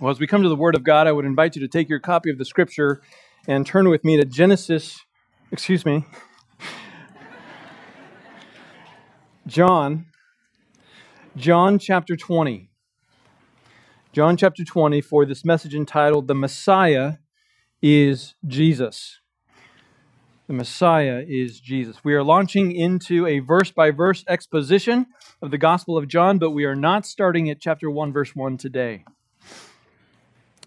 Well, as we come to the Word of God, I would invite you to take your copy of the Scripture and turn with me to Genesis, excuse me, John, John chapter 20. John chapter 20 for this message entitled The Messiah is Jesus. The Messiah is Jesus. We are launching into a verse by verse exposition of the Gospel of John, but we are not starting at chapter 1, verse 1 today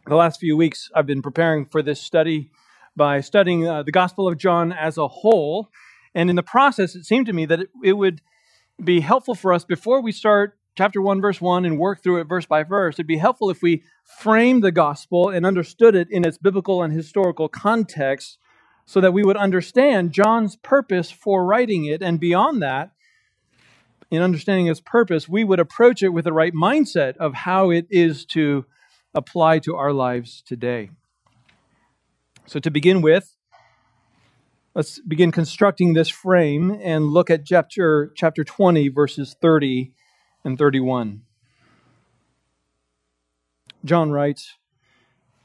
the last few weeks, I've been preparing for this study by studying uh, the Gospel of John as a whole. And in the process, it seemed to me that it, it would be helpful for us before we start chapter 1, verse 1, and work through it verse by verse. It'd be helpful if we framed the gospel and understood it in its biblical and historical context so that we would understand John's purpose for writing it. And beyond that, in understanding his purpose, we would approach it with the right mindset of how it is to apply to our lives today. So, to begin with, let's begin constructing this frame and look at chapter, chapter 20, verses 30 and 31. John writes,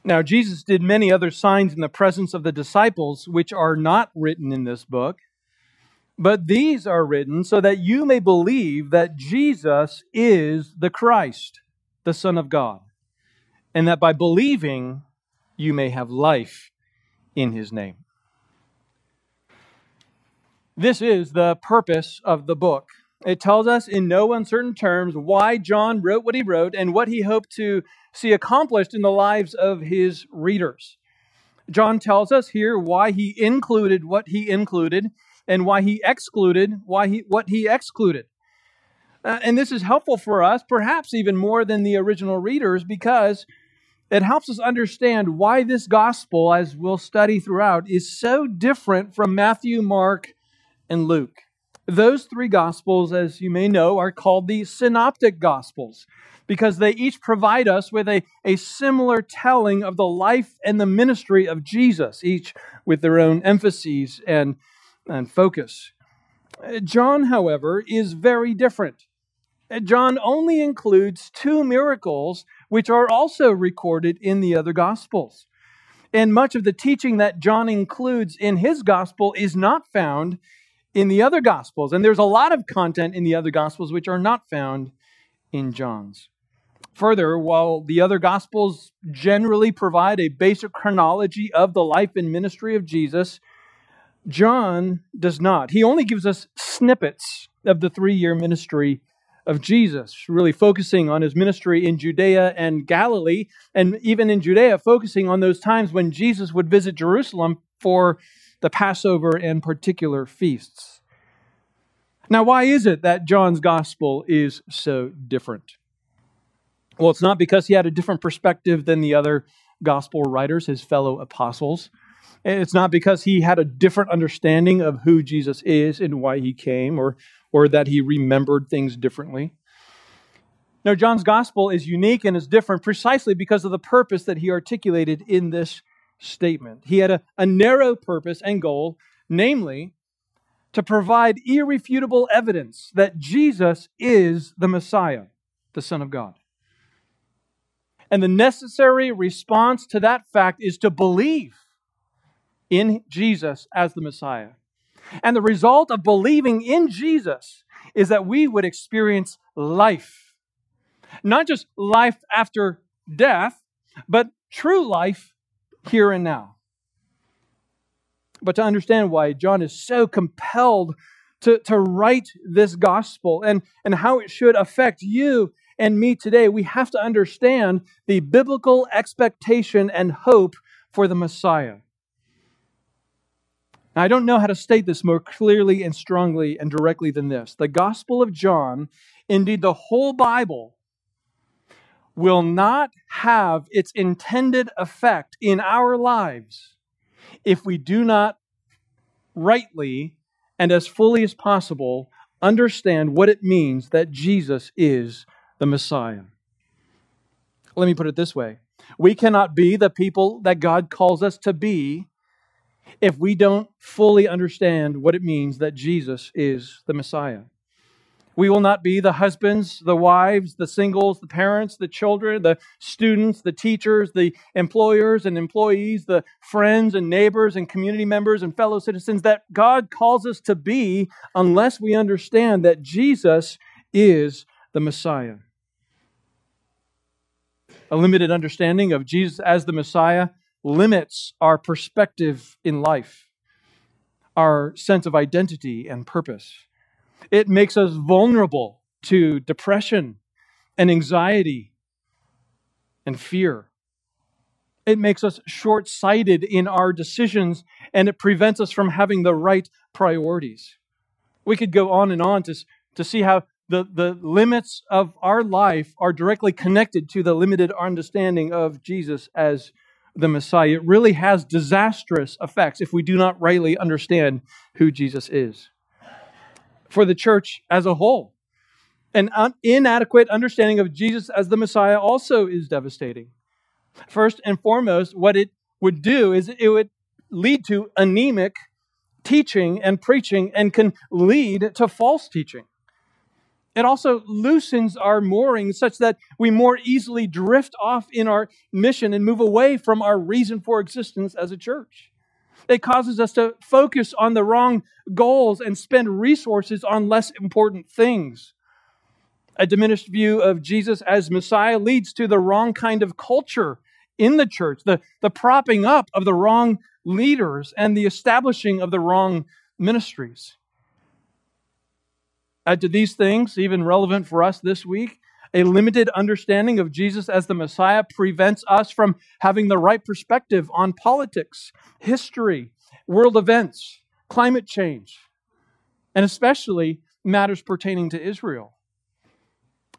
Now Jesus did many other signs in the presence of the disciples, which are not written in this book. But these are written so that you may believe that Jesus is the Christ, the Son of God and that by believing you may have life in his name. This is the purpose of the book. It tells us in no uncertain terms why John wrote what he wrote and what he hoped to see accomplished in the lives of his readers. John tells us here why he included what he included and why he excluded why he, what he excluded. Uh, and this is helpful for us, perhaps even more than the original readers, because it helps us understand why this gospel, as we'll study throughout, is so different from Matthew, Mark, and Luke. Those three gospels, as you may know, are called the synoptic gospels because they each provide us with a, a similar telling of the life and the ministry of Jesus, each with their own emphases and, and focus. John, however, is very different. John only includes two miracles which are also recorded in the other Gospels. And much of the teaching that John includes in his Gospel is not found in the other Gospels. And there's a lot of content in the other Gospels which are not found in John's. Further, while the other Gospels generally provide a basic chronology of the life and ministry of Jesus, John does not. He only gives us snippets of the three year ministry of Jesus, really focusing on his ministry in Judea and Galilee, and even in Judea, focusing on those times when Jesus would visit Jerusalem for the Passover and particular feasts. Now, why is it that John's gospel is so different? Well, it's not because he had a different perspective than the other gospel writers, his fellow apostles. It's not because he had a different understanding of who Jesus is and why he came, or or that he remembered things differently. Now, John's gospel is unique and is different precisely because of the purpose that he articulated in this statement. He had a, a narrow purpose and goal, namely, to provide irrefutable evidence that Jesus is the Messiah, the Son of God. And the necessary response to that fact is to believe in Jesus as the Messiah. And the result of believing in Jesus is that we would experience life. Not just life after death, but true life here and now. But to understand why John is so compelled to, to write this gospel and, and how it should affect you and me today, we have to understand the biblical expectation and hope for the Messiah. Now, I don't know how to state this more clearly and strongly and directly than this. The Gospel of John, indeed the whole Bible, will not have its intended effect in our lives if we do not rightly and as fully as possible understand what it means that Jesus is the Messiah. Let me put it this way we cannot be the people that God calls us to be if we don't fully understand what it means that Jesus is the Messiah. We will not be the husbands, the wives, the singles, the parents, the children, the students, the teachers, the employers and employees, the friends and neighbors and community members and fellow citizens that God calls us to be unless we understand that Jesus is the Messiah. A limited understanding of Jesus as the Messiah limits our perspective in life, our sense of identity and purpose. It makes us vulnerable to depression and anxiety and fear. It makes us short sighted in our decisions and it prevents us from having the right priorities. We could go on and on to, to see how the, the limits of our life are directly connected to the limited understanding of Jesus as the Messiah. It really has disastrous effects if we do not rightly understand who Jesus is. For the church as a whole, an inadequate understanding of Jesus as the Messiah also is devastating. First and foremost, what it would do is it would lead to anemic teaching and preaching and can lead to false teaching. It also loosens our moorings such that we more easily drift off in our mission and move away from our reason for existence as a church. It causes us to focus on the wrong goals and spend resources on less important things. A diminished view of Jesus as Messiah leads to the wrong kind of culture in the church, the, the propping up of the wrong leaders and the establishing of the wrong ministries. Add to these things, even relevant for us this week, a limited understanding of Jesus as the Messiah prevents us from having the right perspective on politics, history, world events, climate change, and especially matters pertaining to Israel.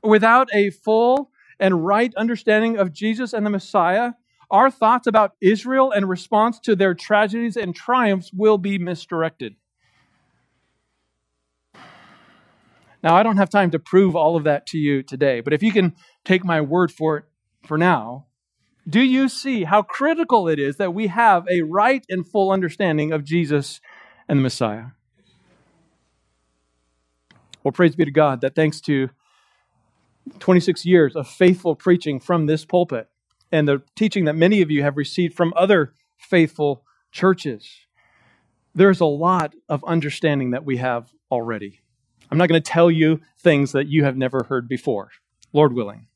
Without a full and right understanding of Jesus and the Messiah, our thoughts about Israel and response to their tragedies and triumphs will be misdirected. Now, I don't have time to prove all of that to you today, but if you can take my word for it for now, do you see how critical it is that we have a right and full understanding of Jesus and the Messiah? Well, praise be to God that thanks to 26 years of faithful preaching from this pulpit and the teaching that many of you have received from other faithful churches, there's a lot of understanding that we have already. I'm not going to tell you things that you have never heard before, Lord willing.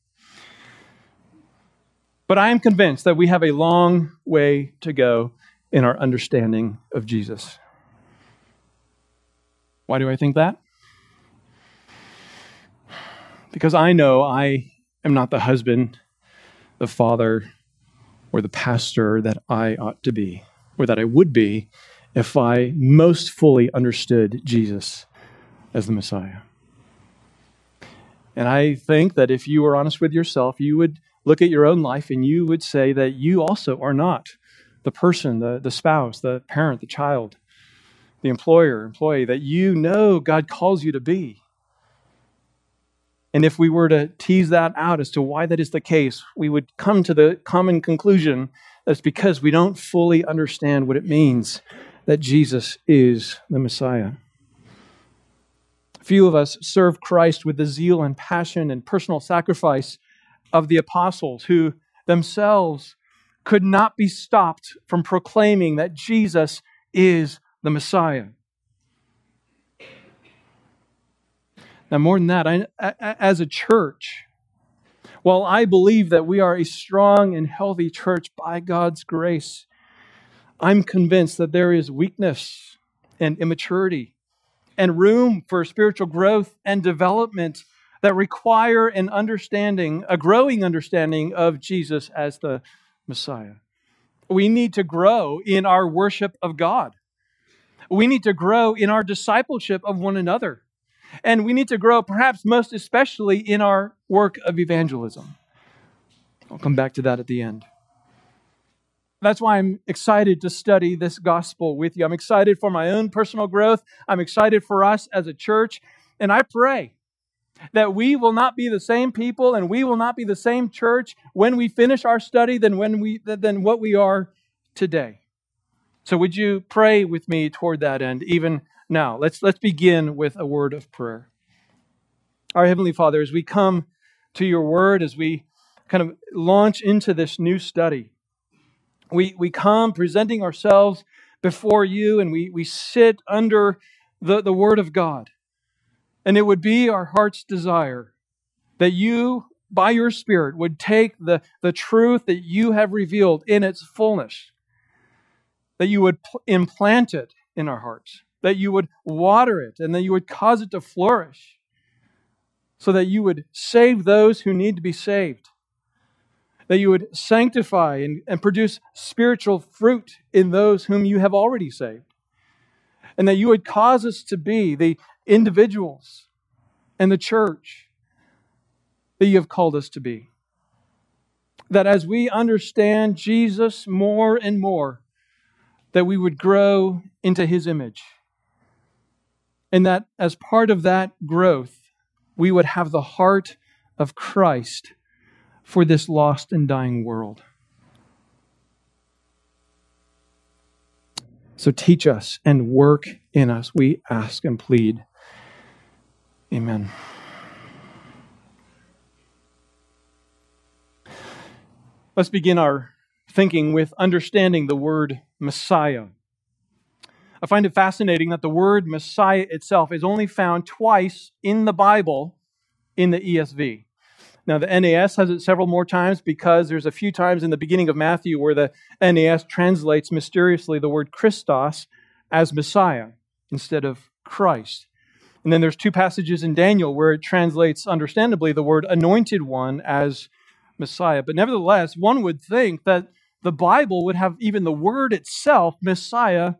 But I am convinced that we have a long way to go in our understanding of Jesus. Why do I think that? Because I know I am not the husband, the father, or the pastor that I ought to be, or that I would be if I most fully understood Jesus as the Messiah. And I think that if you were honest with yourself, you would look at your own life and you would say that you also are not the person, the, the spouse, the parent, the child, the employer, employee that you know God calls you to be. And if we were to tease that out as to why that is the case, we would come to the common conclusion that it's because we don't fully understand what it means that Jesus is the Messiah. Few of us serve Christ with the zeal and passion and personal sacrifice of the apostles who themselves could not be stopped from proclaiming that Jesus is the Messiah. Now, more than that, I, as a church, while I believe that we are a strong and healthy church by God's grace, I'm convinced that there is weakness and immaturity and room for spiritual growth and development that require an understanding, a growing understanding of Jesus as the Messiah. We need to grow in our worship of God. We need to grow in our discipleship of one another. And we need to grow, perhaps most especially, in our work of evangelism. I'll come back to that at the end. That's why I'm excited to study this gospel with you. I'm excited for my own personal growth. I'm excited for us as a church. And I pray that we will not be the same people and we will not be the same church when we finish our study than when we than what we are today. So would you pray with me toward that end even now? Let's let's begin with a word of prayer. Our Heavenly Father, as we come to your word, as we kind of launch into this new study, we, we come presenting ourselves before you and we, we sit under the, the word of God. And it would be our heart's desire that you, by your Spirit, would take the, the truth that you have revealed in its fullness, that you would implant it in our hearts, that you would water it, and that you would cause it to flourish, so that you would save those who need to be saved, that you would sanctify and, and produce spiritual fruit in those whom you have already saved, and that you would cause us to be the individuals and the church that you have called us to be. That as we understand Jesus more and more, that we would grow into his image. And that as part of that growth, we would have the heart of Christ for this lost and dying world. So teach us and work in us, we ask and plead. Amen. Let's begin our thinking with understanding the word Messiah. I find it fascinating that the word Messiah itself is only found twice in the Bible in the ESV. Now, the NAS has it several more times because there's a few times in the beginning of Matthew where the NAS translates mysteriously the word Christos as Messiah instead of Christ. And then there's two passages in Daniel where it translates, understandably, the word anointed one as Messiah. But nevertheless, one would think that the Bible would have even the word itself, Messiah,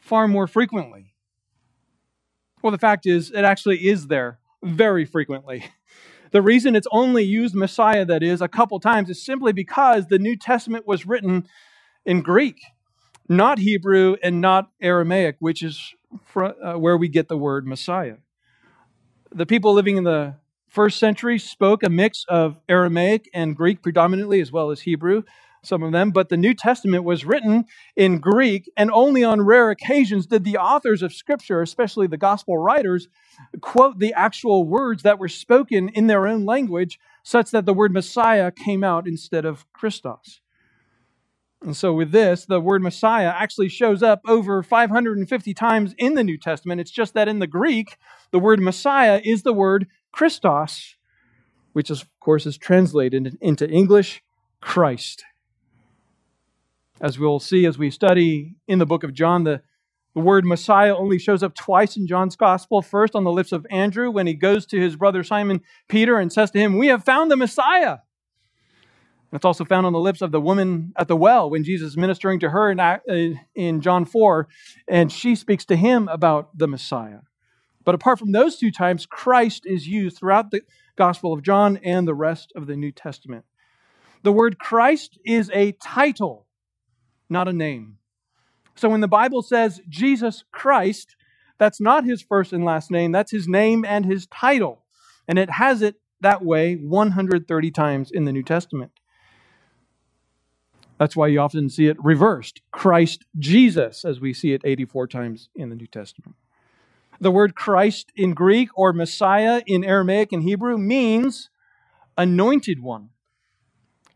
far more frequently. Well, the fact is, it actually is there very frequently. The reason it's only used Messiah, that is, a couple times, is simply because the New Testament was written in Greek, not Hebrew and not Aramaic, which is uh, where we get the word Messiah. The people living in the first century spoke a mix of Aramaic and Greek predominantly, as well as Hebrew, some of them, but the New Testament was written in Greek, and only on rare occasions did the authors of Scripture, especially the gospel writers, quote the actual words that were spoken in their own language, such that the word Messiah came out instead of Christos. And so, with this, the word Messiah actually shows up over 550 times in the New Testament. It's just that in the Greek, the word Messiah is the word Christos, which is, of course is translated into English Christ. As we'll see as we study in the book of John, the, the word Messiah only shows up twice in John's gospel. First, on the lips of Andrew, when he goes to his brother Simon Peter and says to him, We have found the Messiah. And It's also found on the lips of the woman at the well when Jesus is ministering to her in, uh, in John 4, and she speaks to him about the Messiah. But apart from those two times, Christ is used throughout the Gospel of John and the rest of the New Testament. The word Christ is a title, not a name. So when the Bible says Jesus Christ, that's not his first and last name, that's his name and his title. And it has it that way 130 times in the New Testament. That's why you often see it reversed Christ Jesus, as we see it 84 times in the New Testament. The word Christ in Greek or Messiah in Aramaic and Hebrew means anointed one.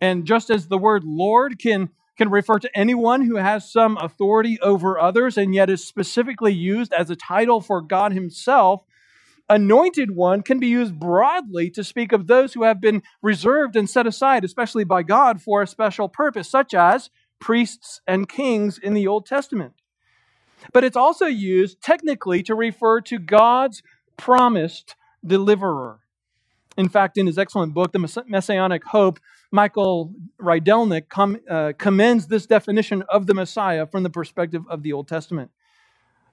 And just as the word Lord can, can refer to anyone who has some authority over others and yet is specifically used as a title for God Himself, anointed one can be used broadly to speak of those who have been reserved and set aside, especially by God, for a special purpose, such as priests and kings in the Old Testament but it's also used technically to refer to God's promised deliverer. In fact, in his excellent book, The Messianic Hope, Michael Rydelnik com- uh, commends this definition of the Messiah from the perspective of the Old Testament.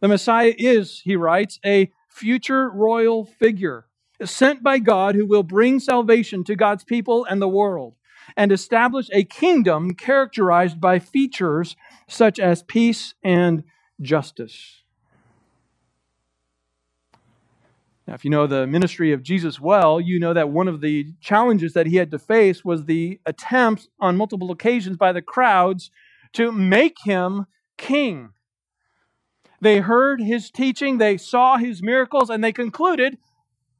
The Messiah is, he writes, a future royal figure sent by God who will bring salvation to God's people and the world and establish a kingdom characterized by features such as peace and justice. Now, if you know the ministry of Jesus well, you know that one of the challenges that he had to face was the attempts on multiple occasions by the crowds to make him king. They heard his teaching, they saw his miracles, and they concluded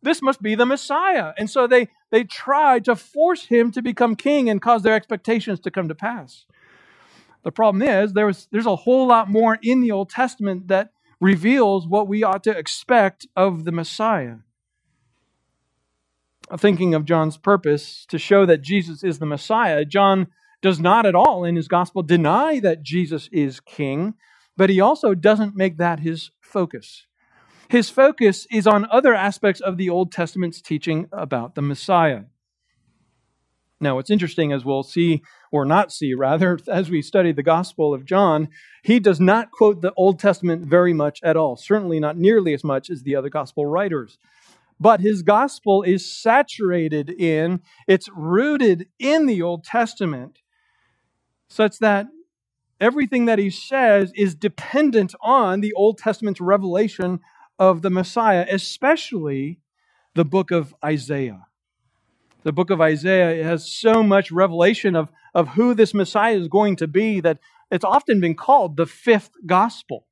this must be the Messiah. And so they, they tried to force him to become king and cause their expectations to come to pass. The problem is there was, there's a whole lot more in the Old Testament that reveals what we ought to expect of the Messiah. Uh, thinking of John's purpose to show that Jesus is the Messiah, John does not at all in his gospel deny that Jesus is king, but he also doesn't make that his focus. His focus is on other aspects of the Old Testament's teaching about the Messiah. Now, what's interesting, as we'll see, or not see rather, as we study the Gospel of John, he does not quote the Old Testament very much at all, certainly not nearly as much as the other Gospel writers. But his Gospel is saturated in, it's rooted in the Old Testament, such that everything that he says is dependent on the Old Testament's revelation of the Messiah, especially the book of Isaiah. The book of Isaiah has so much revelation of, of who this Messiah is going to be that it's often been called the fifth gospel.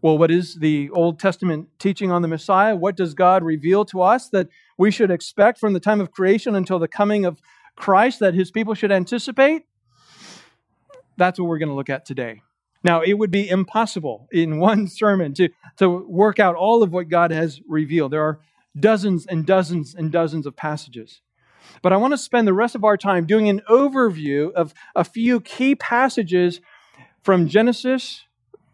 Well, what is the Old Testament teaching on the Messiah? What does God reveal to us that we should expect from the time of creation until the coming of Christ that his people should anticipate? That's what we're going to look at today. Now, it would be impossible in one sermon to, to work out all of what God has revealed. There are dozens and dozens and dozens of passages. But I want to spend the rest of our time doing an overview of a few key passages from Genesis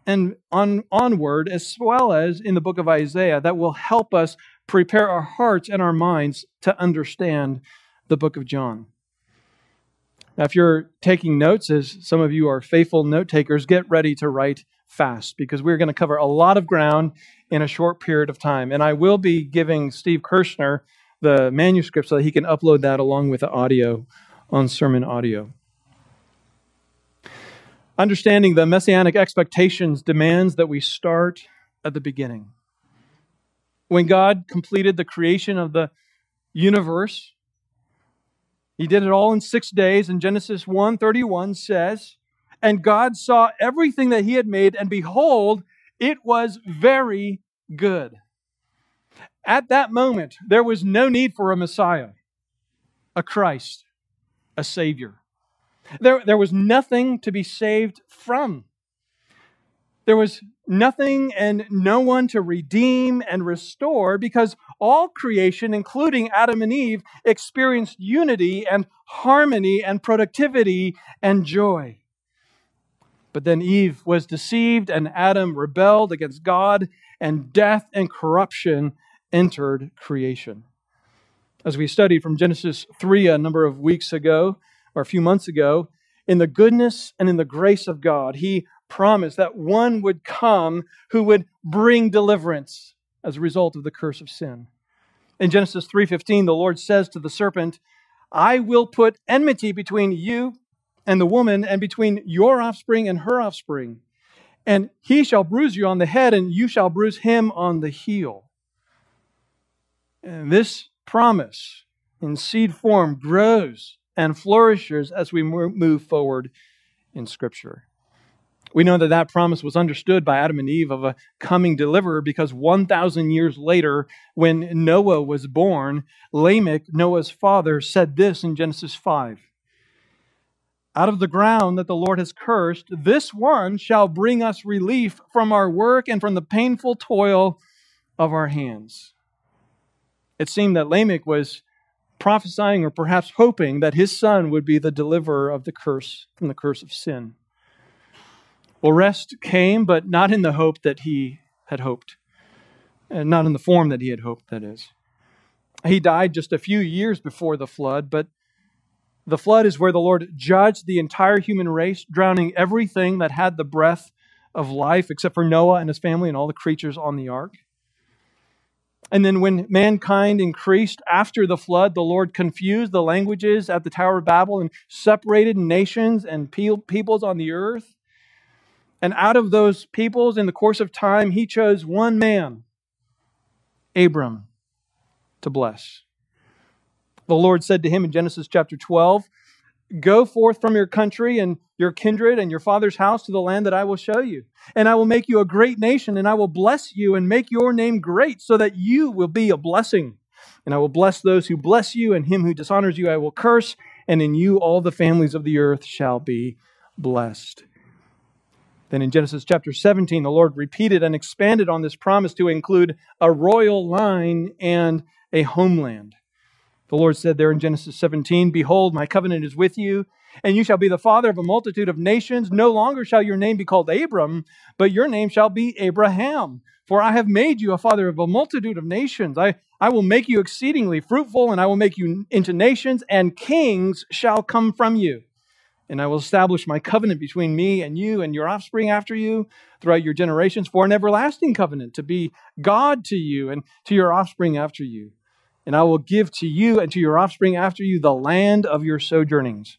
and on, onward, as well as in the book of Isaiah, that will help us prepare our hearts and our minds to understand the book of John. Now, if you're taking notes, as some of you are faithful note takers, get ready to write fast because we're going to cover a lot of ground in a short period of time. And I will be giving Steve Kirschner the manuscript so that he can upload that along with the audio on sermon audio. Understanding the messianic expectations demands that we start at the beginning. When God completed the creation of the universe, he did it all in 6 days and Genesis 1:31 says, "And God saw everything that he had made and behold, it was very good." At that moment, there was no need for a Messiah, a Christ, a Savior. There, there was nothing to be saved from. There was nothing and no one to redeem and restore because all creation, including Adam and Eve, experienced unity and harmony and productivity and joy. But then Eve was deceived and Adam rebelled against God, and death and corruption entered creation. As we studied from Genesis 3 a number of weeks ago, or a few months ago, in the goodness and in the grace of God, He promised that one would come who would bring deliverance as a result of the curse of sin. In Genesis 3:15, the Lord says to the serpent, "I will put enmity between you and the woman and between your offspring and her offspring, and he shall bruise you on the head and you shall bruise him on the heel." And this promise in seed form grows and flourishes as we move forward in Scripture. We know that that promise was understood by Adam and Eve of a coming deliverer because 1,000 years later, when Noah was born, Lamech, Noah's father, said this in Genesis 5 Out of the ground that the Lord has cursed, this one shall bring us relief from our work and from the painful toil of our hands. It seemed that Lamech was prophesying or perhaps hoping that his son would be the deliverer of the curse from the curse of sin. Well, rest came, but not in the hope that he had hoped, and not in the form that he had hoped, that is. He died just a few years before the flood, but the flood is where the Lord judged the entire human race, drowning everything that had the breath of life except for Noah and his family and all the creatures on the ark. And then, when mankind increased after the flood, the Lord confused the languages at the Tower of Babel and separated nations and peoples on the earth. And out of those peoples, in the course of time, he chose one man, Abram, to bless. The Lord said to him in Genesis chapter 12, Go forth from your country and your kindred and your father's house to the land that I will show you. And I will make you a great nation, and I will bless you and make your name great, so that you will be a blessing. And I will bless those who bless you, and him who dishonors you I will curse, and in you all the families of the earth shall be blessed. Then in Genesis chapter 17, the Lord repeated and expanded on this promise to include a royal line and a homeland. The Lord said there in Genesis 17, Behold, my covenant is with you, and you shall be the father of a multitude of nations. No longer shall your name be called Abram, but your name shall be Abraham. For I have made you a father of a multitude of nations. I, I will make you exceedingly fruitful, and I will make you into nations, and kings shall come from you. And I will establish my covenant between me and you and your offspring after you throughout your generations for an everlasting covenant to be God to you and to your offspring after you and I will give to you and to your offspring after you the land of your sojournings,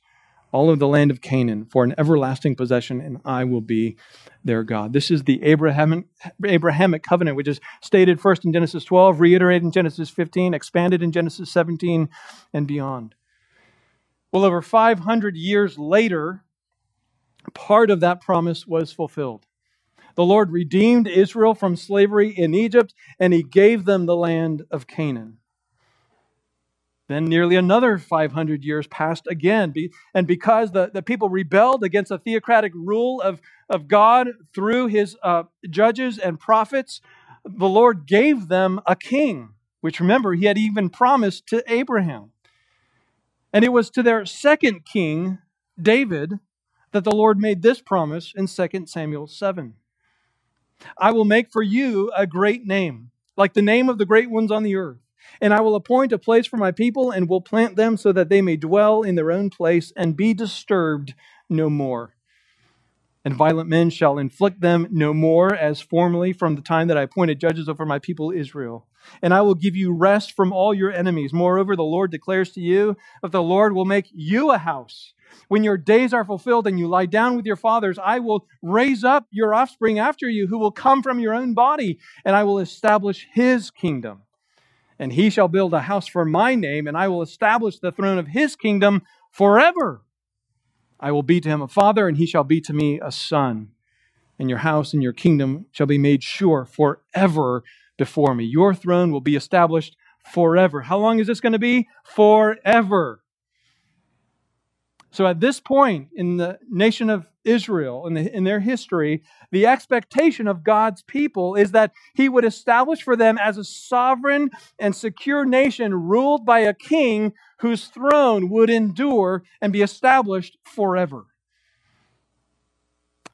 all of the land of Canaan, for an everlasting possession, and I will be their God. This is the Abrahamic, Abrahamic covenant, which is stated first in Genesis 12, reiterated in Genesis 15, expanded in Genesis 17, and beyond. Well, over 500 years later, part of that promise was fulfilled. The Lord redeemed Israel from slavery in Egypt, and he gave them the land of Canaan. Then nearly another 500 years passed again. And because the, the people rebelled against the theocratic rule of, of God through his uh, judges and prophets, the Lord gave them a king, which remember, he had even promised to Abraham. And it was to their second king, David, that the Lord made this promise in 2 Samuel 7. I will make for you a great name, like the name of the great ones on the earth. And I will appoint a place for my people and will plant them so that they may dwell in their own place and be disturbed no more. And violent men shall inflict them no more, as formerly from the time that I appointed judges over my people Israel. And I will give you rest from all your enemies. Moreover, the Lord declares to you that the Lord will make you a house. When your days are fulfilled and you lie down with your fathers, I will raise up your offspring after you, who will come from your own body, and I will establish his kingdom and he shall build a house for my name, and I will establish the throne of his kingdom forever. I will be to him a father, and he shall be to me a son. And your house and your kingdom shall be made sure forever before me. Your throne will be established forever. How long is this going to be? Forever. So at this point in the nation of Israel, in, the, in, their history, the expectation of God's people is that He would establish for them as a sovereign and secure nation ruled by a king whose throne would endure and be established forever.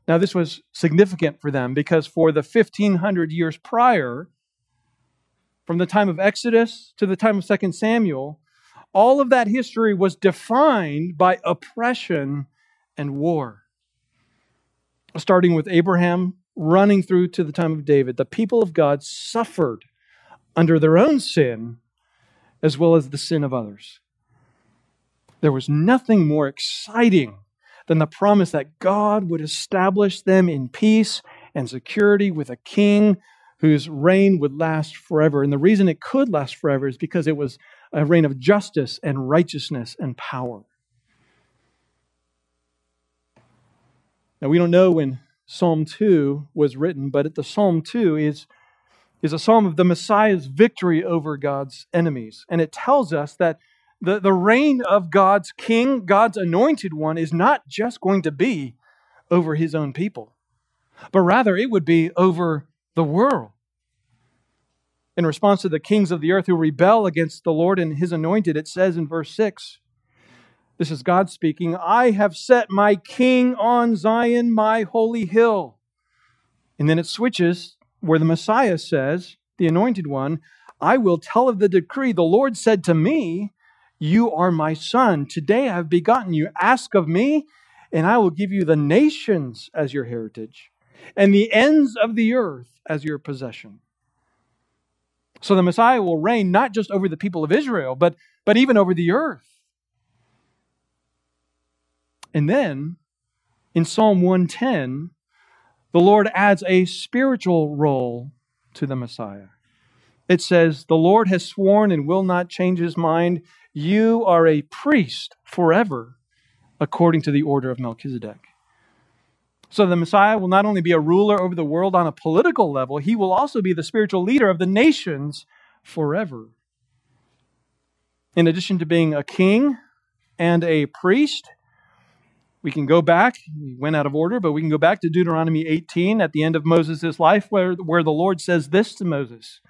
Now, this was significant for them because for the 1500 years prior, from the time of Exodus to the time of 2 Samuel, all of that history was defined by oppression and war. Starting with Abraham, running through to the time of David, the people of God suffered under their own sin as well as the sin of others. There was nothing more exciting than the promise that God would establish them in peace and security with a king whose reign would last forever. And the reason it could last forever is because it was a reign of justice and righteousness and power. Now, we don't know when Psalm 2 was written, but the Psalm 2 is, is a psalm of the Messiah's victory over God's enemies. And it tells us that the, the reign of God's king, God's anointed one, is not just going to be over his own people, but rather it would be over the world in response to the kings of the earth who rebel against the Lord and his anointed, it says in verse 6 this is God speaking I have set my king on Zion, my holy hill. And then it switches where the Messiah says, the anointed one, I will tell of the decree. The Lord said to me, You are my son. Today I have begotten you. Ask of me, and I will give you the nations as your heritage, and the ends of the earth as your possession. So the Messiah will reign not just over the people of Israel, but, but even over the earth. And then in Psalm 110, the Lord adds a spiritual role to the Messiah. It says, The Lord has sworn and will not change his mind. You are a priest forever according to the order of Melchizedek. So the Messiah will not only be a ruler over the world on a political level, he will also be the spiritual leader of the nations forever. In addition to being a king and a priest, we can go back, we went out of order, but we can go back to Deuteronomy 18 at the end of Moses' life, where, where the Lord says this to Moses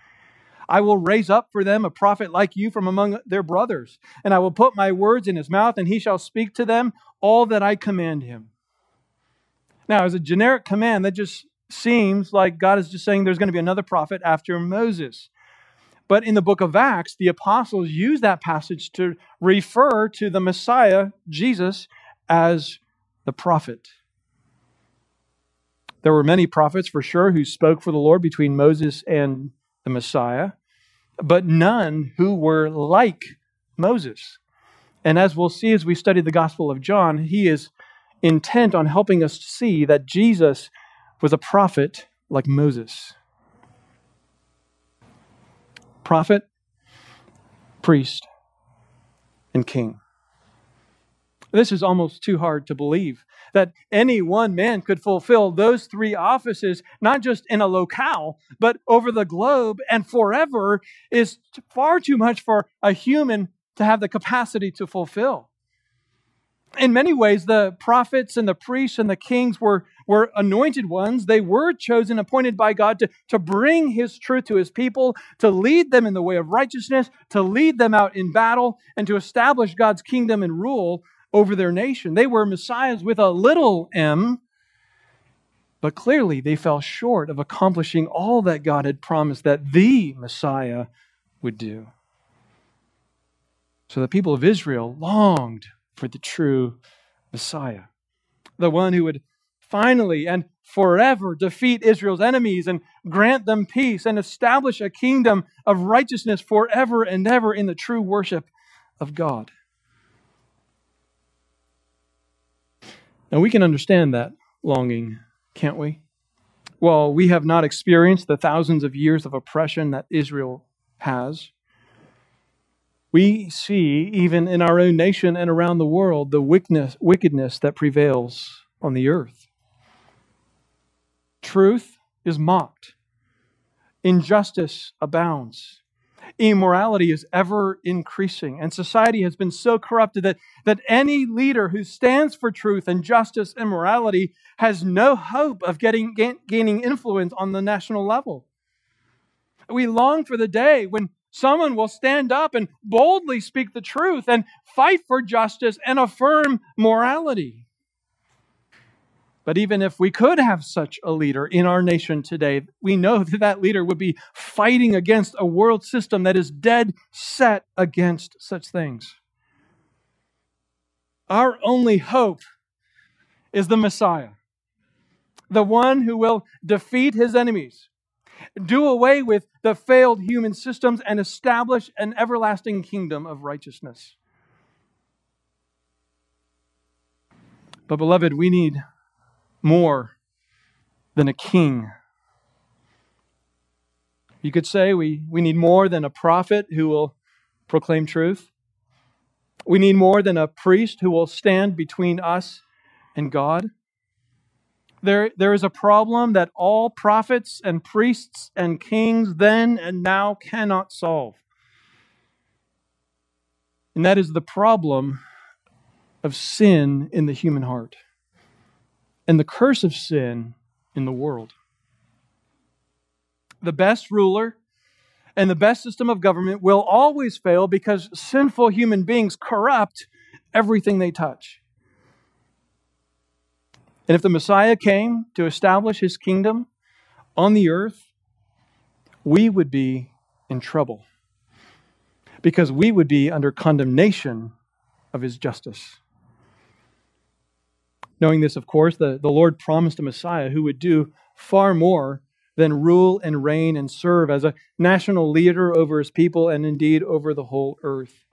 I will raise up for them a prophet like you from among their brothers, and I will put my words in his mouth, and he shall speak to them all that I command him. Now, as a generic command, that just seems like God is just saying there's going to be another prophet after Moses. But in the book of Acts, the apostles use that passage to refer to the Messiah, Jesus, as the prophet. There were many prophets for sure who spoke for the Lord between Moses and the Messiah, but none who were like Moses. And as we'll see as we study the Gospel of John, he is intent on helping us see that Jesus was a prophet like Moses. Prophet, priest, and king. This is almost too hard to believe that any one man could fulfill those three offices, not just in a locale, but over the globe and forever, is far too much for a human to have the capacity to fulfill. In many ways, the prophets and the priests and the kings were, were anointed ones. They were chosen, appointed by God to, to bring his truth to his people, to lead them in the way of righteousness, to lead them out in battle, and to establish God's kingdom and rule over their nation. They were messiahs with a little m, but clearly they fell short of accomplishing all that God had promised that the Messiah would do. So the people of Israel longed for the true Messiah, the one who would finally and forever defeat Israel's enemies and grant them peace and establish a kingdom of righteousness forever and ever in the true worship of God. And we can understand that longing, can't we? Well, we have not experienced the thousands of years of oppression that Israel has. We see, even in our own nation and around the world, the wickedness, wickedness that prevails on the earth. Truth is mocked, injustice abounds immorality is ever increasing. And society has been so corrupted that, that any leader who stands for truth and justice and morality has no hope of getting, gaining influence on the national level. We long for the day when someone will stand up and boldly speak the truth and fight for justice and affirm morality. But even if we could have such a leader in our nation today, we know that that leader would be fighting against a world system that is dead set against such things. Our only hope is the Messiah, the one who will defeat his enemies, do away with the failed human systems, and establish an everlasting kingdom of righteousness. But, beloved, we need more than a king. You could say we, we need more than a prophet who will proclaim truth. We need more than a priest who will stand between us and God. There, there is a problem that all prophets and priests and kings then and now cannot solve. And that is the problem of sin in the human heart and the curse of sin in the world. The best ruler and the best system of government will always fail because sinful human beings corrupt everything they touch. And if the Messiah came to establish his kingdom on the earth, we would be in trouble because we would be under condemnation of his justice. Knowing this, of course, the, the Lord promised a Messiah who would do far more than rule and reign and serve as a national leader over his people and indeed over the whole earth.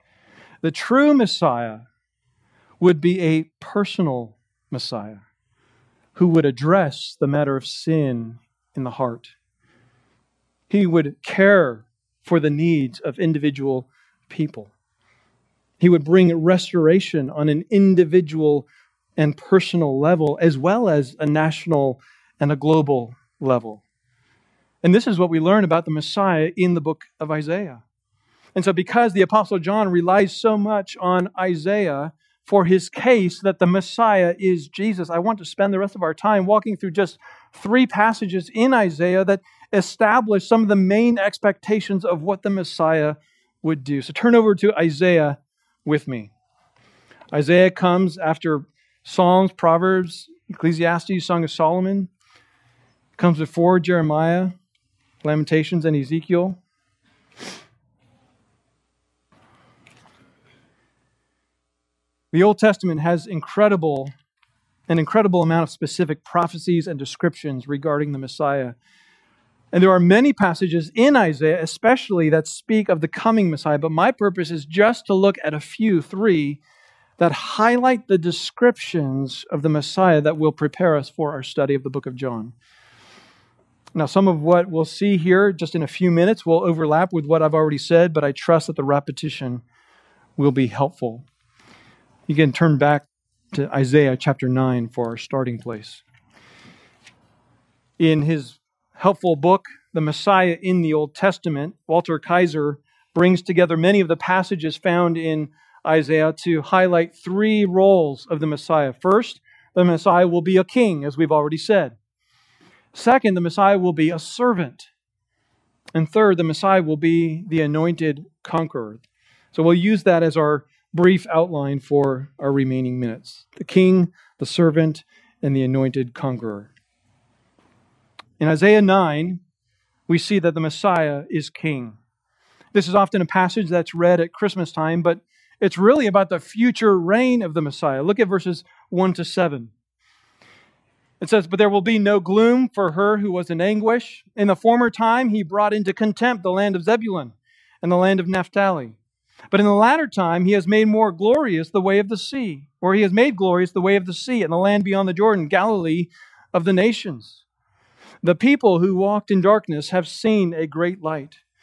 The true Messiah would be a personal Messiah who would address the matter of sin in the heart. He would care for the needs of individual people. He would bring restoration on an individual and personal level, as well as a national and a global level. And this is what we learn about the Messiah in the book of Isaiah. And so, because the Apostle John relies so much on Isaiah for his case that the Messiah is Jesus, I want to spend the rest of our time walking through just three passages in Isaiah that establish some of the main expectations of what the Messiah would do. So, turn over to Isaiah with me. Isaiah comes after Psalms, Proverbs, Ecclesiastes, Song of Solomon. Comes before Jeremiah, Lamentations, and Ezekiel. The Old Testament has incredible, an incredible amount of specific prophecies and descriptions regarding the Messiah. And there are many passages in Isaiah, especially that speak of the coming Messiah, but my purpose is just to look at a few, three, that highlight the descriptions of the Messiah that will prepare us for our study of the book of John. Now, some of what we'll see here just in a few minutes will overlap with what I've already said, but I trust that the repetition will be helpful. You can turn back to Isaiah chapter 9 for our starting place. In his helpful book, The Messiah in the Old Testament, Walter Kaiser brings together many of the passages found in Isaiah to highlight three roles of the Messiah. First, the Messiah will be a king, as we've already said. Second, the Messiah will be a servant. And third, the Messiah will be the anointed conqueror. So we'll use that as our brief outline for our remaining minutes the king, the servant, and the anointed conqueror. In Isaiah 9, we see that the Messiah is king. This is often a passage that's read at Christmas time, but it's really about the future reign of the Messiah. Look at verses 1 to 7. It says, But there will be no gloom for her who was in anguish. In the former time, he brought into contempt the land of Zebulun and the land of Naphtali. But in the latter time, he has made more glorious the way of the sea, or he has made glorious the way of the sea and the land beyond the Jordan, Galilee of the nations. The people who walked in darkness have seen a great light.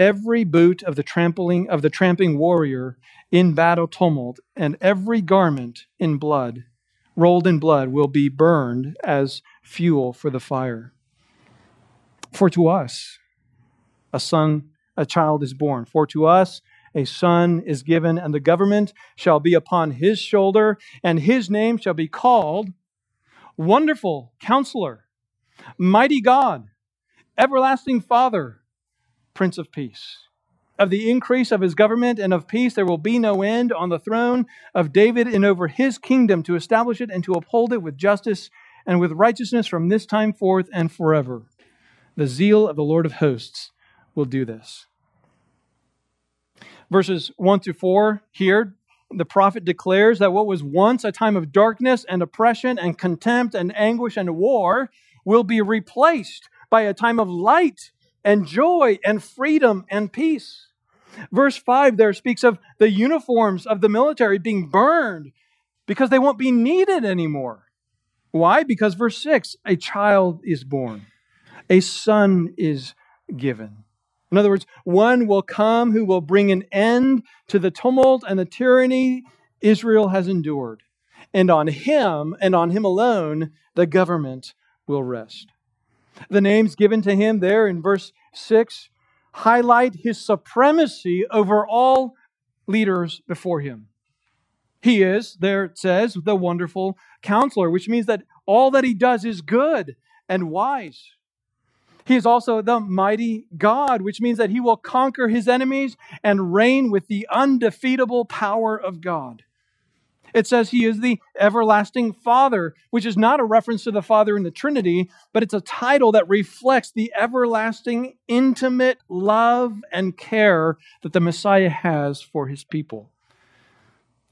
Every boot of the trampling of the tramping warrior in battle tumult, and every garment in blood, rolled in blood, will be burned as fuel for the fire. For to us a son, a child is born. For to us a son is given, and the government shall be upon his shoulder, and his name shall be called Wonderful Counselor, Mighty God, Everlasting Father, Prince of Peace. Of the increase of his government and of peace there will be no end on the throne of David and over his kingdom to establish it and to uphold it with justice and with righteousness from this time forth and forever. The zeal of the Lord of hosts will do this. Verses 1 through 4 here the prophet declares that what was once a time of darkness and oppression and contempt and anguish and war will be replaced by a time of light and joy and freedom and peace. Verse 5 there speaks of the uniforms of the military being burned because they won't be needed anymore. Why? Because verse 6 a child is born, a son is given. In other words, one will come who will bring an end to the tumult and the tyranny Israel has endured. And on him and on him alone, the government will rest. The names given to him there in verse 6 highlight his supremacy over all leaders before him. He is, there it says, the wonderful counselor, which means that all that he does is good and wise. He is also the mighty God, which means that he will conquer his enemies and reign with the undefeatable power of God. It says he is the everlasting Father, which is not a reference to the Father in the Trinity, but it's a title that reflects the everlasting, intimate love and care that the Messiah has for his people.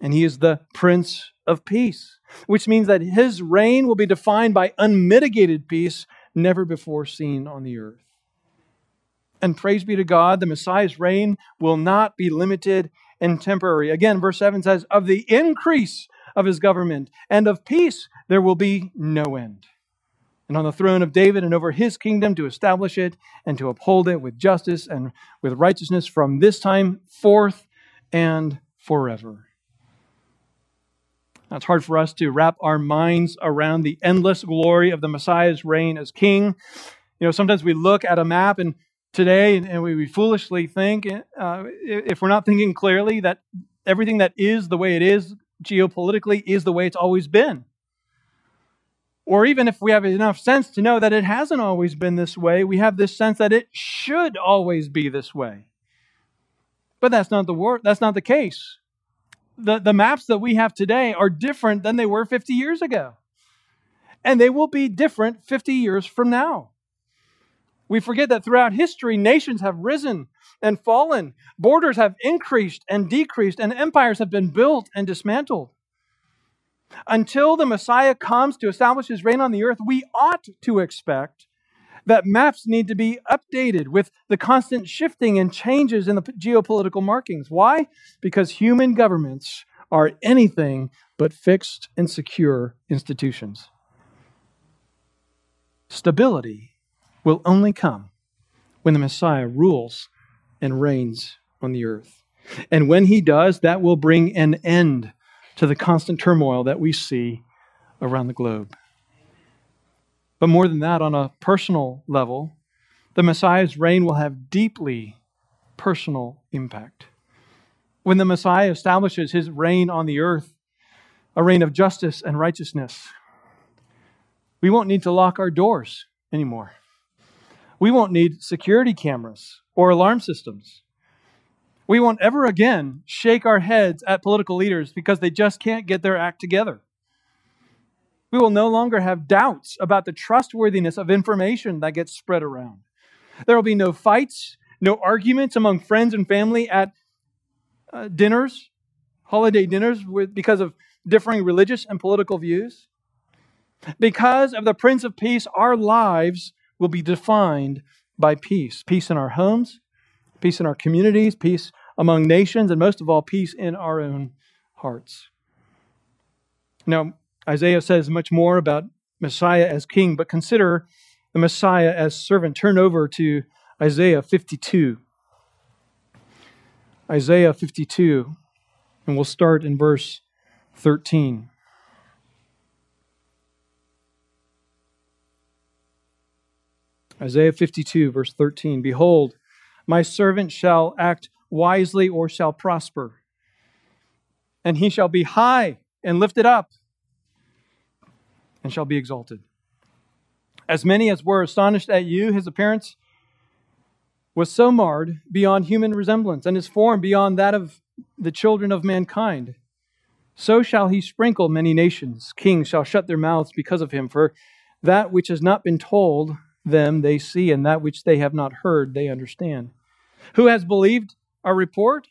And he is the Prince of Peace, which means that his reign will be defined by unmitigated peace never before seen on the earth. And praise be to God, the Messiah's reign will not be limited and temporary. Again, verse 7 says, Of the increase of his government and of peace there will be no end. And on the throne of David and over his kingdom to establish it and to uphold it with justice and with righteousness from this time forth and forever. Now, it's hard for us to wrap our minds around the endless glory of the Messiah's reign as king. You know, sometimes we look at a map and today and we, foolishly think, uh, if we're not thinking clearly, that everything that is the way it is geopolitically is the way it's always been. Or even if we have enough sense to know that it hasn't always been this way, we have this sense that it should always be this way. But that's not the word, that's not the case. The, the maps that we have today are different than they were 50 years ago. And they will be different 50 years from now. We forget that throughout history, nations have risen and fallen, borders have increased and decreased, and empires have been built and dismantled. Until the Messiah comes to establish his reign on the earth, we ought to expect that maps need to be updated with the constant shifting and changes in the geopolitical markings. Why? Because human governments are anything but fixed and secure institutions. Stability will only come when the Messiah rules and reigns on the earth. And when he does, that will bring an end to the constant turmoil that we see around the globe. But more than that, on a personal level, the Messiah's reign will have deeply personal impact. When the Messiah establishes his reign on the earth, a reign of justice and righteousness, we won't need to lock our doors anymore. We won't need security cameras or alarm systems. We won't ever again shake our heads at political leaders because they just can't get their act together. We will no longer have doubts about the trustworthiness of information that gets spread around. There will be no fights, no arguments among friends and family at uh, dinners, holiday dinners, with, because of differing religious and political views. Because of the Prince of Peace, our lives will be defined by peace peace in our homes, peace in our communities, peace among nations, and most of all, peace in our own hearts. Now, Isaiah says much more about Messiah as king, but consider the Messiah as servant. Turn over to Isaiah 52. Isaiah 52, and we'll start in verse 13. Isaiah 52, verse 13 Behold, my servant shall act wisely or shall prosper, and he shall be high and lifted up, and shall be exalted. As many as were astonished at you, his appearance was so marred beyond human resemblance, and his form beyond that of the children of mankind. So shall he sprinkle many nations. Kings shall shut their mouths because of him, for that which has not been told them they see, and that which they have not heard they understand. Who has believed our report?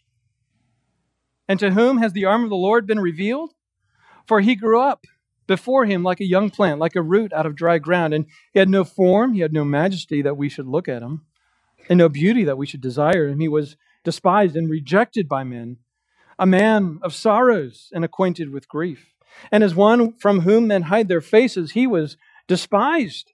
And to whom has the arm of the Lord been revealed? For he grew up before him like a young plant, like a root out of dry ground, and he had no form, he had no majesty that we should look at him, and no beauty that we should desire him. He was despised and rejected by men, a man of sorrows and acquainted with grief. And as one from whom men hide their faces, he was despised,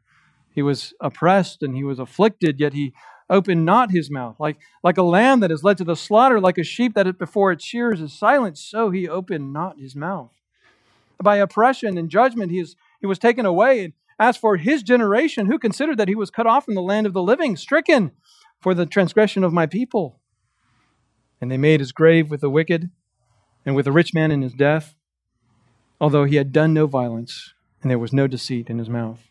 He was oppressed and he was afflicted, yet he opened not his mouth. Like, like a lamb that is led to the slaughter, like a sheep that before its shears is silent, so he opened not his mouth. By oppression and judgment he, is, he was taken away. And as for his generation, who considered that he was cut off from the land of the living, stricken for the transgression of my people? And they made his grave with the wicked and with the rich man in his death, although he had done no violence and there was no deceit in his mouth.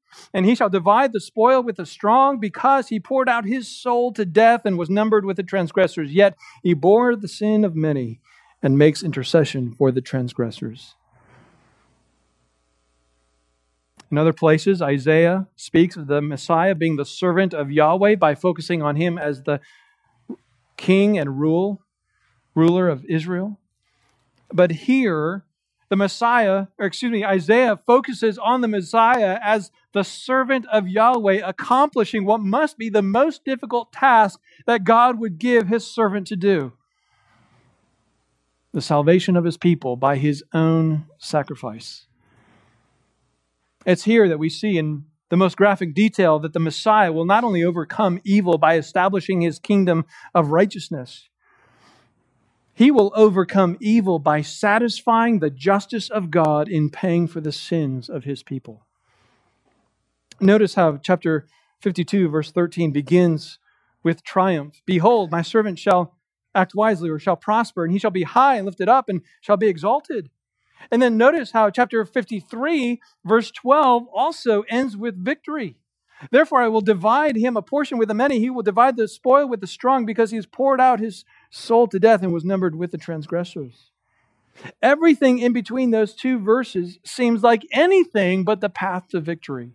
and he shall divide the spoil with the strong, because he poured out his soul to death and was numbered with the transgressors. Yet he bore the sin of many and makes intercession for the transgressors. In other places, Isaiah speaks of the Messiah being the servant of Yahweh by focusing on him as the king and rule, ruler of Israel. But here, the Messiah, or excuse me, Isaiah focuses on the Messiah as the servant of Yahweh, accomplishing what must be the most difficult task that God would give his servant to do the salvation of his people by his own sacrifice. It's here that we see in the most graphic detail that the Messiah will not only overcome evil by establishing his kingdom of righteousness, he will overcome evil by satisfying the justice of God in paying for the sins of his people. Notice how chapter 52, verse 13 begins with triumph. Behold, my servant shall act wisely or shall prosper, and he shall be high and lifted up and shall be exalted. And then notice how chapter 53, verse 12, also ends with victory. Therefore, I will divide him a portion with the many. He will divide the spoil with the strong because he has poured out his soul to death and was numbered with the transgressors. Everything in between those two verses seems like anything but the path to victory.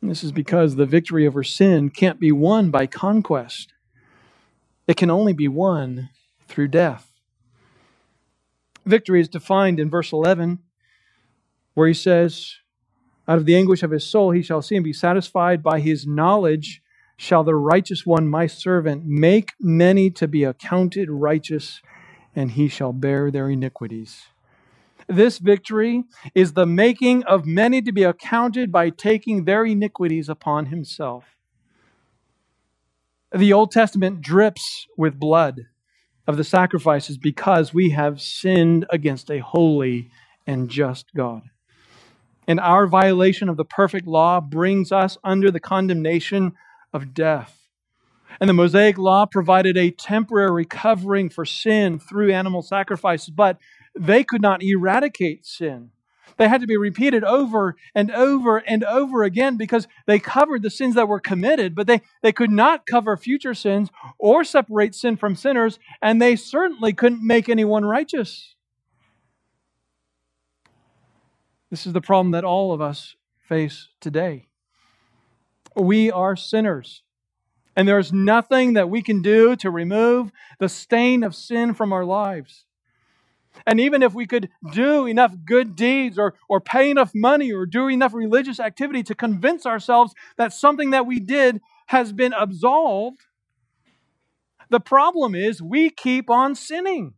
This is because the victory over sin can't be won by conquest, it can only be won through death. Victory is defined in verse 11, where he says, Out of the anguish of his soul he shall see and be satisfied. By his knowledge shall the righteous one, my servant, make many to be accounted righteous, and he shall bear their iniquities. This victory is the making of many to be accounted by taking their iniquities upon himself. The Old Testament drips with blood of the sacrifices because we have sinned against a holy and just God. And our violation of the perfect law brings us under the condemnation of death. And the Mosaic law provided a temporary covering for sin through animal sacrifices, but they could not eradicate sin. They had to be repeated over and over and over again because they covered the sins that were committed, but they, they could not cover future sins or separate sin from sinners, and they certainly couldn't make anyone righteous. This is the problem that all of us face today. We are sinners. And there's nothing that we can do to remove the stain of sin from our lives. And even if we could do enough good deeds or, or pay enough money or do enough religious activity to convince ourselves that something that we did has been absolved, the problem is we keep on sinning.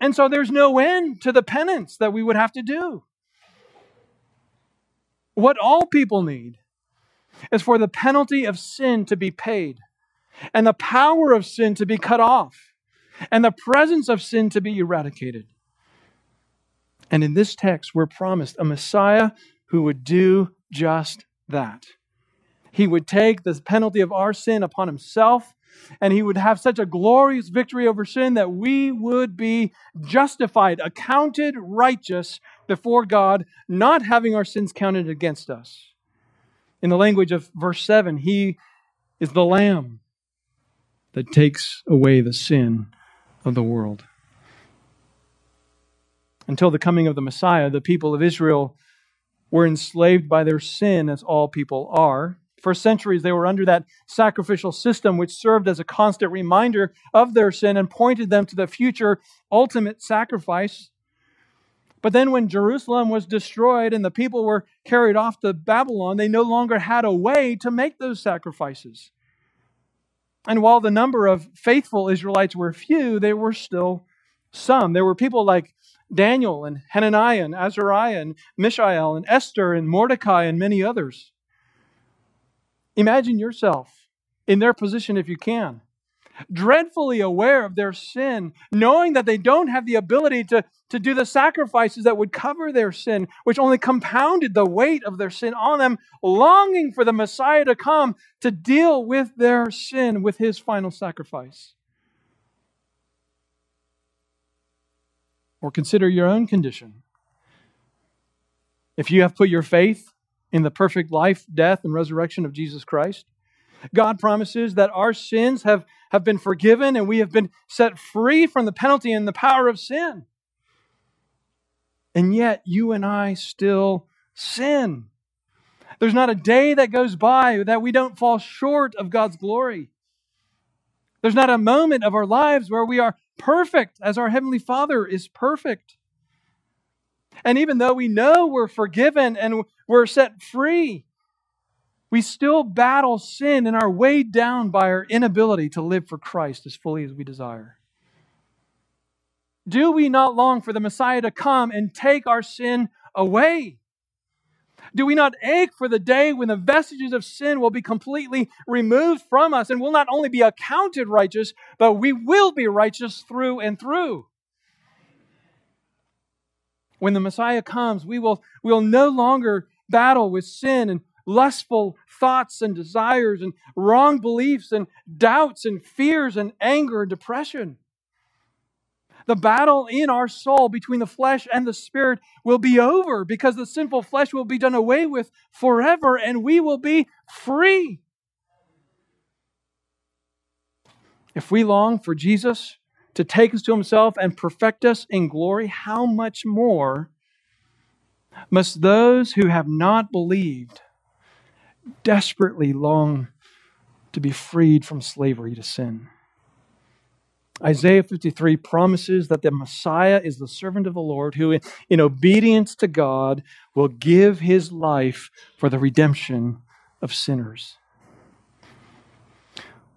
And so there's no end to the penance that we would have to do. What all people need is for the penalty of sin to be paid and the power of sin to be cut off and the presence of sin to be eradicated. And in this text, we're promised a Messiah who would do just that. He would take the penalty of our sin upon himself, and he would have such a glorious victory over sin that we would be justified, accounted righteous before God, not having our sins counted against us. In the language of verse 7, he is the Lamb that takes away the sin of the world. Until the coming of the Messiah, the people of Israel were enslaved by their sin, as all people are. For centuries, they were under that sacrificial system, which served as a constant reminder of their sin and pointed them to the future ultimate sacrifice. But then, when Jerusalem was destroyed and the people were carried off to Babylon, they no longer had a way to make those sacrifices. And while the number of faithful Israelites were few, there were still some. There were people like Daniel and Hananiah and Azariah and Mishael and Esther and Mordecai and many others. Imagine yourself in their position if you can, dreadfully aware of their sin, knowing that they don't have the ability to, to do the sacrifices that would cover their sin, which only compounded the weight of their sin on them, longing for the Messiah to come to deal with their sin with his final sacrifice. Or consider your own condition. If you have put your faith in the perfect life, death, and resurrection of Jesus Christ, God promises that our sins have, have been forgiven and we have been set free from the penalty and the power of sin. And yet, you and I still sin. There's not a day that goes by that we don't fall short of God's glory. There's not a moment of our lives where we are perfect as our Heavenly Father is perfect. And even though we know we're forgiven and we're set free, we still battle sin and are weighed down by our inability to live for Christ as fully as we desire. Do we not long for the Messiah to come and take our sin away? Do we not ache for the day when the vestiges of sin will be completely removed from us and will not only be accounted righteous, but we will be righteous through and through? When the Messiah comes, we will, we will no longer battle with sin and lustful thoughts and desires and wrong beliefs and doubts and fears and anger and depression. The battle in our soul between the flesh and the spirit will be over because the sinful flesh will be done away with forever and we will be free. If we long for Jesus to take us to himself and perfect us in glory, how much more must those who have not believed desperately long to be freed from slavery to sin? Isaiah 53 promises that the Messiah is the servant of the Lord who, in obedience to God, will give his life for the redemption of sinners.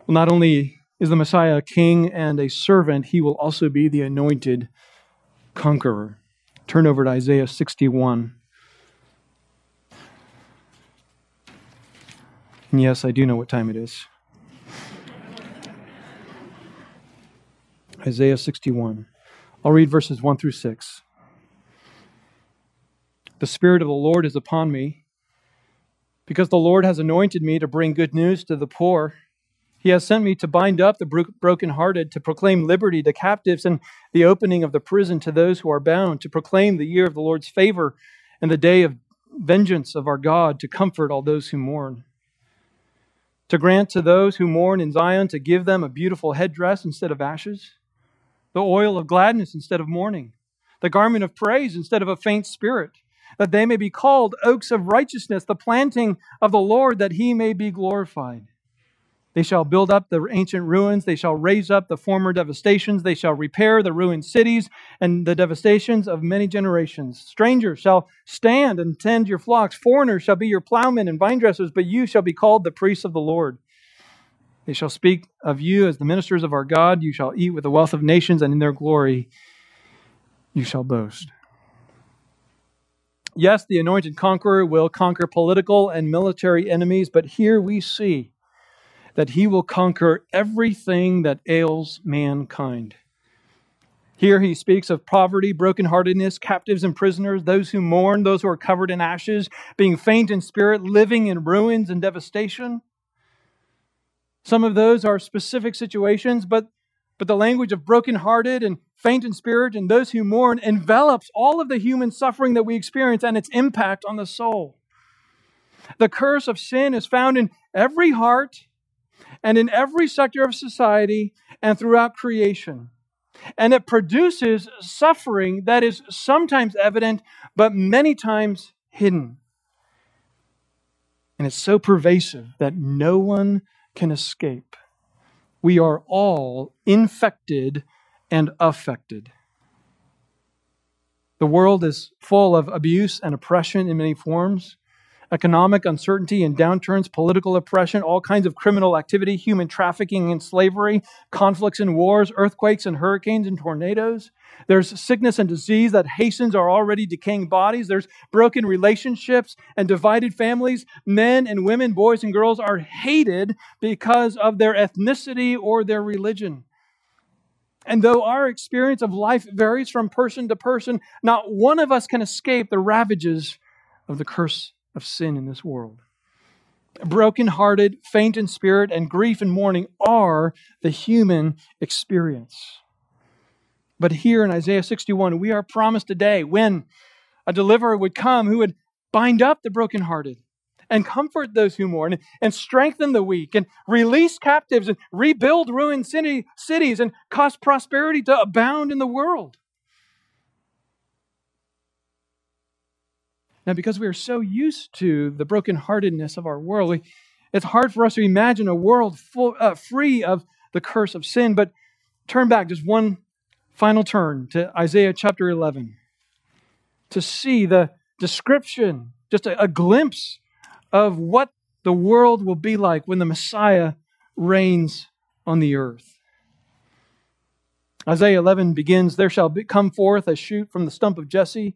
Well, not only is the Messiah a king and a servant, he will also be the anointed conqueror. Turn over to Isaiah 61. And yes, I do know what time it is. Isaiah 61. I'll read verses 1 through 6. The Spirit of the Lord is upon me, because the Lord has anointed me to bring good news to the poor. He has sent me to bind up the brokenhearted, to proclaim liberty to captives, and the opening of the prison to those who are bound, to proclaim the year of the Lord's favor and the day of vengeance of our God, to comfort all those who mourn to grant to those who mourn in Zion to give them a beautiful headdress instead of ashes, the oil of gladness instead of mourning, the garment of praise instead of a faint spirit, that they may be called oaks of righteousness, the planting of the Lord, that he may be glorified. They shall build up the ancient ruins. They shall raise up the former devastations. They shall repair the ruined cities and the devastations of many generations. Strangers shall stand and tend your flocks. Foreigners shall be your plowmen and vine dressers, but you shall be called the priests of the Lord. They shall speak of you as the ministers of our God. You shall eat with the wealth of nations, and in their glory you shall boast. Yes, the anointed conqueror will conquer political and military enemies, but here we see that he will conquer everything that ails mankind. Here he speaks of poverty, brokenheartedness, captives and prisoners, those who mourn, those who are covered in ashes, being faint in spirit, living in ruins and devastation. Some of those are specific situations, but, but the language of brokenhearted and faint in spirit and those who mourn envelops all of the human suffering that we experience and its impact on the soul. The curse of sin is found in every heart and in every sector of society and throughout creation. And it produces suffering that is sometimes evident, but many times hidden. And it's so pervasive that no one can escape. We are all infected and affected. The world is full of abuse and oppression in many forms. Economic uncertainty and downturns, political oppression, all kinds of criminal activity, human trafficking and slavery, conflicts and wars, earthquakes and hurricanes and tornadoes. There's sickness and disease that hastens our already decaying bodies. There's broken relationships and divided families. Men and women, boys and girls are hated because of their ethnicity or their religion. And though our experience of life varies from person to person, not one of us can escape the ravages of the curse of sin in this world. Broken-hearted, faint in spirit, and grief and mourning are the human experience. But here in Isaiah 61, we are promised a day when a deliverer would come who would bind up the brokenhearted and comfort those who mourn and strengthen the weak and release captives and rebuild ruined city, cities and cause prosperity to abound in the world. Now, because we are so used to the brokenheartedness of our world, we, it's hard for us to imagine a world full, uh, free of the curse of sin. But turn back just one final turn to Isaiah chapter 11 to see the description, just a, a glimpse of what the world will be like when the Messiah reigns on the earth. Isaiah 11 begins There shall come forth a shoot from the stump of Jesse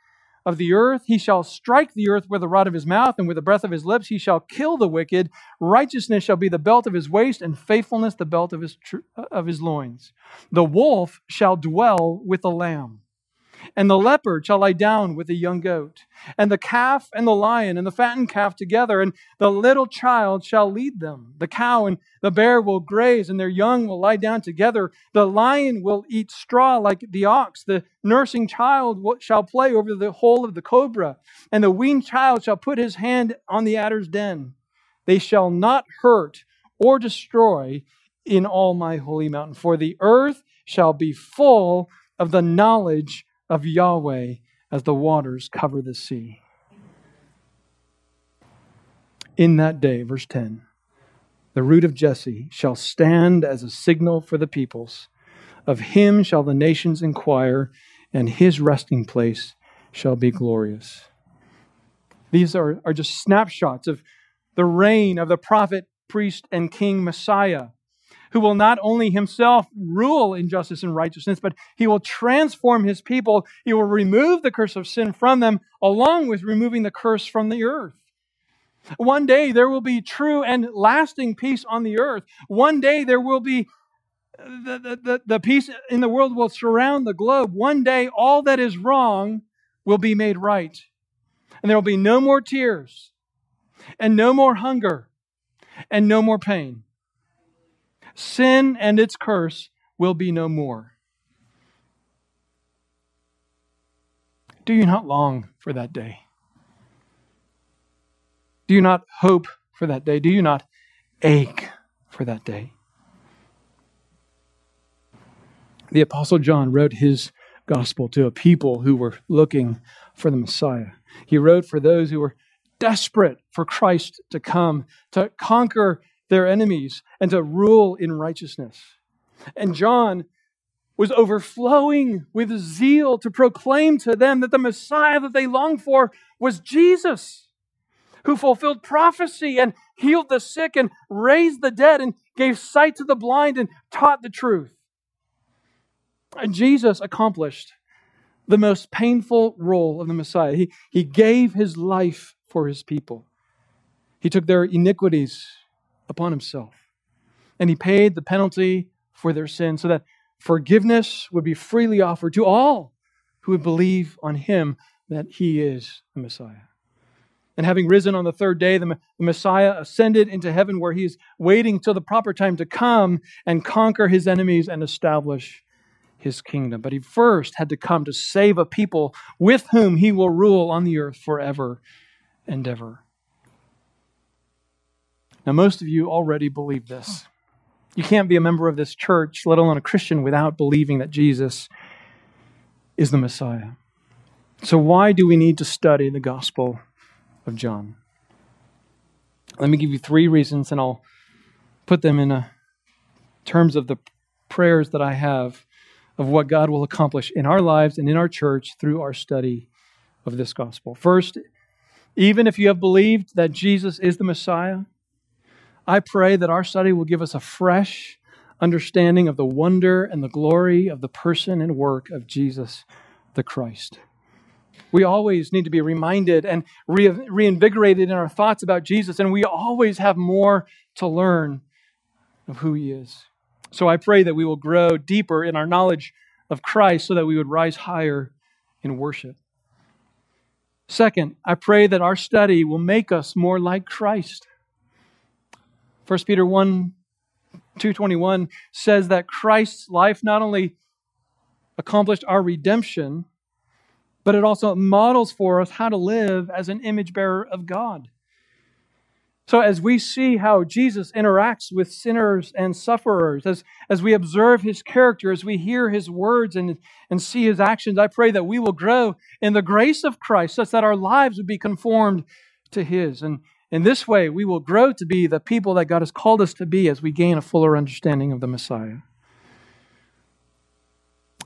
of the earth. He shall strike the earth with the rod of his mouth, and with the breath of his lips he shall kill the wicked. Righteousness shall be the belt of his waist, and faithfulness the belt of his, tr- of his loins. The wolf shall dwell with the lamb and the leopard shall lie down with the young goat, and the calf and the lion and the fattened calf together, and the little child shall lead them. The cow and the bear will graze, and their young will lie down together. The lion will eat straw like the ox. The nursing child shall play over the hole of the cobra, and the weaned child shall put his hand on the adder's den. They shall not hurt or destroy in all my holy mountain, for the earth shall be full of the knowledge of Yahweh as the waters cover the sea. In that day, verse 10, the root of Jesse shall stand as a signal for the peoples. Of him shall the nations inquire, and his resting place shall be glorious. These are, are just snapshots of the reign of the prophet, priest, and king Messiah who will not only himself rule in justice and righteousness, but he will transform his people. He will remove the curse of sin from them, along with removing the curse from the earth. One day there will be true and lasting peace on the earth. One day there will be the, the, the, the peace in the world will surround the globe. One day all that is wrong will be made right. And there will be no more tears, and no more hunger, and no more pain sin and its curse will be no more. Do you not long for that day? Do you not hope for that day? Do you not ache for that day? The Apostle John wrote his gospel to a people who were looking for the Messiah. He wrote for those who were desperate for Christ to come, to conquer their enemies and to rule in righteousness. And John was overflowing with zeal to proclaim to them that the Messiah that they longed for was Jesus, who fulfilled prophecy and healed the sick and raised the dead and gave sight to the blind and taught the truth. And Jesus accomplished the most painful role of the Messiah. He, he gave his life for his people. He took their iniquities upon himself. And he paid the penalty for their sin so that forgiveness would be freely offered to all who would believe on him that he is the Messiah. And having risen on the third day, the Messiah ascended into heaven where he is waiting till the proper time to come and conquer his enemies and establish his kingdom. But he first had to come to save a people with whom he will rule on the earth forever and ever. Now, most of you already believe this. You can't be a member of this church, let alone a Christian, without believing that Jesus is the Messiah. So, why do we need to study the Gospel of John? Let me give you three reasons, and I'll put them in a, terms of the prayers that I have of what God will accomplish in our lives and in our church through our study of this gospel. First, even if you have believed that Jesus is the Messiah, I pray that our study will give us a fresh understanding of the wonder and the glory of the person and work of Jesus the Christ. We always need to be reminded and re- reinvigorated in our thoughts about Jesus, and we always have more to learn of who he is. So I pray that we will grow deeper in our knowledge of Christ so that we would rise higher in worship. Second, I pray that our study will make us more like Christ. 1 Peter 1 221 says that Christ's life not only accomplished our redemption, but it also models for us how to live as an image bearer of God. So, as we see how Jesus interacts with sinners and sufferers, as, as we observe his character, as we hear his words and, and see his actions, I pray that we will grow in the grace of Christ such that our lives would be conformed to his. And in this way, we will grow to be the people that God has called us to be as we gain a fuller understanding of the Messiah.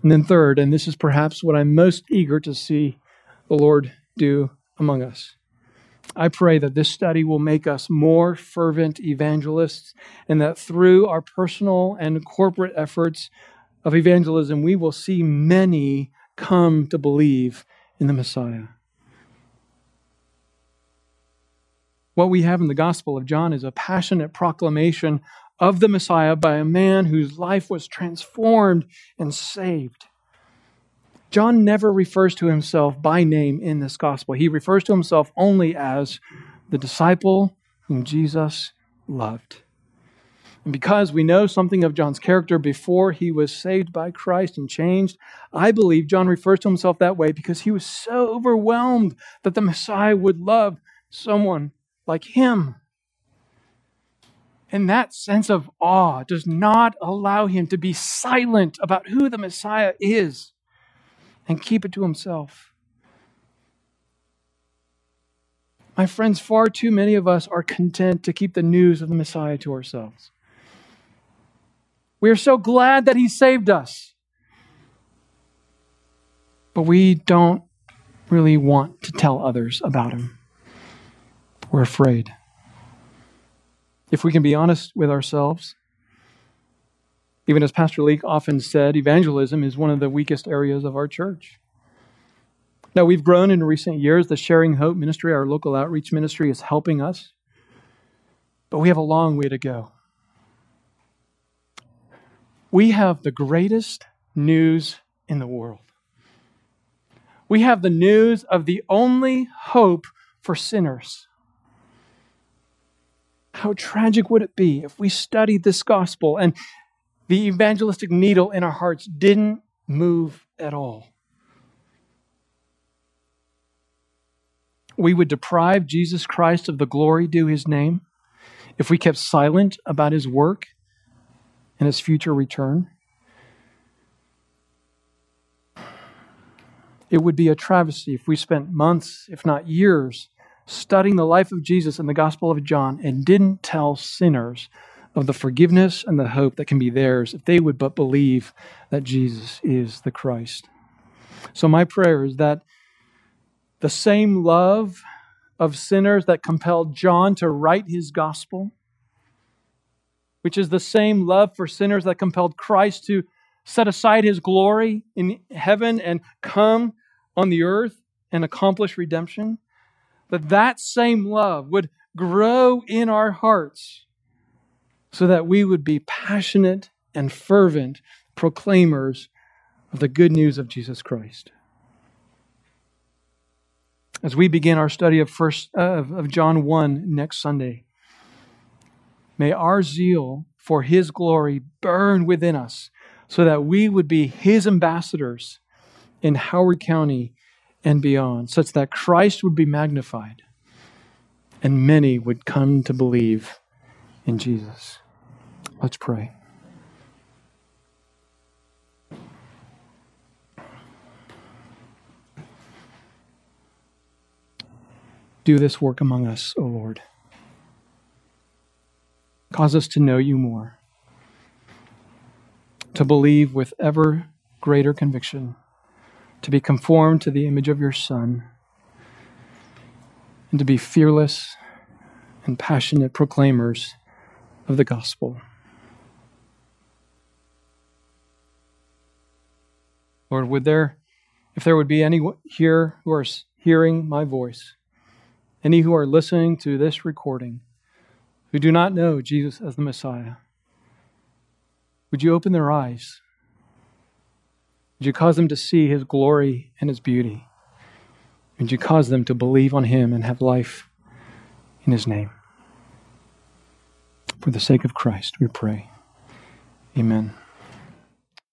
And then, third, and this is perhaps what I'm most eager to see the Lord do among us I pray that this study will make us more fervent evangelists and that through our personal and corporate efforts of evangelism, we will see many come to believe in the Messiah. What we have in the Gospel of John is a passionate proclamation of the Messiah by a man whose life was transformed and saved. John never refers to himself by name in this gospel. He refers to himself only as the disciple whom Jesus loved. And because we know something of John's character before he was saved by Christ and changed, I believe John refers to himself that way because he was so overwhelmed that the Messiah would love someone like him. And that sense of awe does not allow him to be silent about who the Messiah is and keep it to himself. My friends, far too many of us are content to keep the news of the Messiah to ourselves. We are so glad that he saved us, but we don't really want to tell others about him. We're afraid. If we can be honest with ourselves, even as Pastor Leake often said, evangelism is one of the weakest areas of our church. Now, we've grown in recent years. The Sharing Hope ministry, our local outreach ministry, is helping us, but we have a long way to go. We have the greatest news in the world. We have the news of the only hope for sinners. How tragic would it be if we studied this gospel and the evangelistic needle in our hearts didn't move at all. We would deprive Jesus Christ of the glory due his name if we kept silent about his work and his future return. It would be a travesty if we spent months, if not years, studying the life of Jesus and the Gospel of John and didn't tell sinners of the forgiveness and the hope that can be theirs if they would but believe that Jesus is the Christ. So, my prayer is that the same love of sinners that compelled John to write his gospel, which is the same love for sinners that compelled Christ to set aside his glory in heaven and come on the earth and accomplish redemption, that that same love would grow in our hearts so that we would be passionate and fervent proclaimers of the good news of Jesus Christ. As we begin our study of first uh, of John 1 next Sunday, may our zeal for his glory burn within us so that we would be his ambassadors in Howard County and beyond, such that Christ would be magnified and many would come to believe in Jesus. Let's pray. Do this work among us, O Lord. Cause us to know you more, to believe with ever greater conviction to be conformed to the image of your Son, and to be fearless and passionate proclaimers of the gospel. Lord, would there, if there would be any here who are hearing my voice, any who are listening to this recording who do not know Jesus as the Messiah, would you open their eyes? Would you cause them to see his glory and his beauty? Would you cause them to believe on him and have life in his name? For the sake of Christ, we pray. Amen.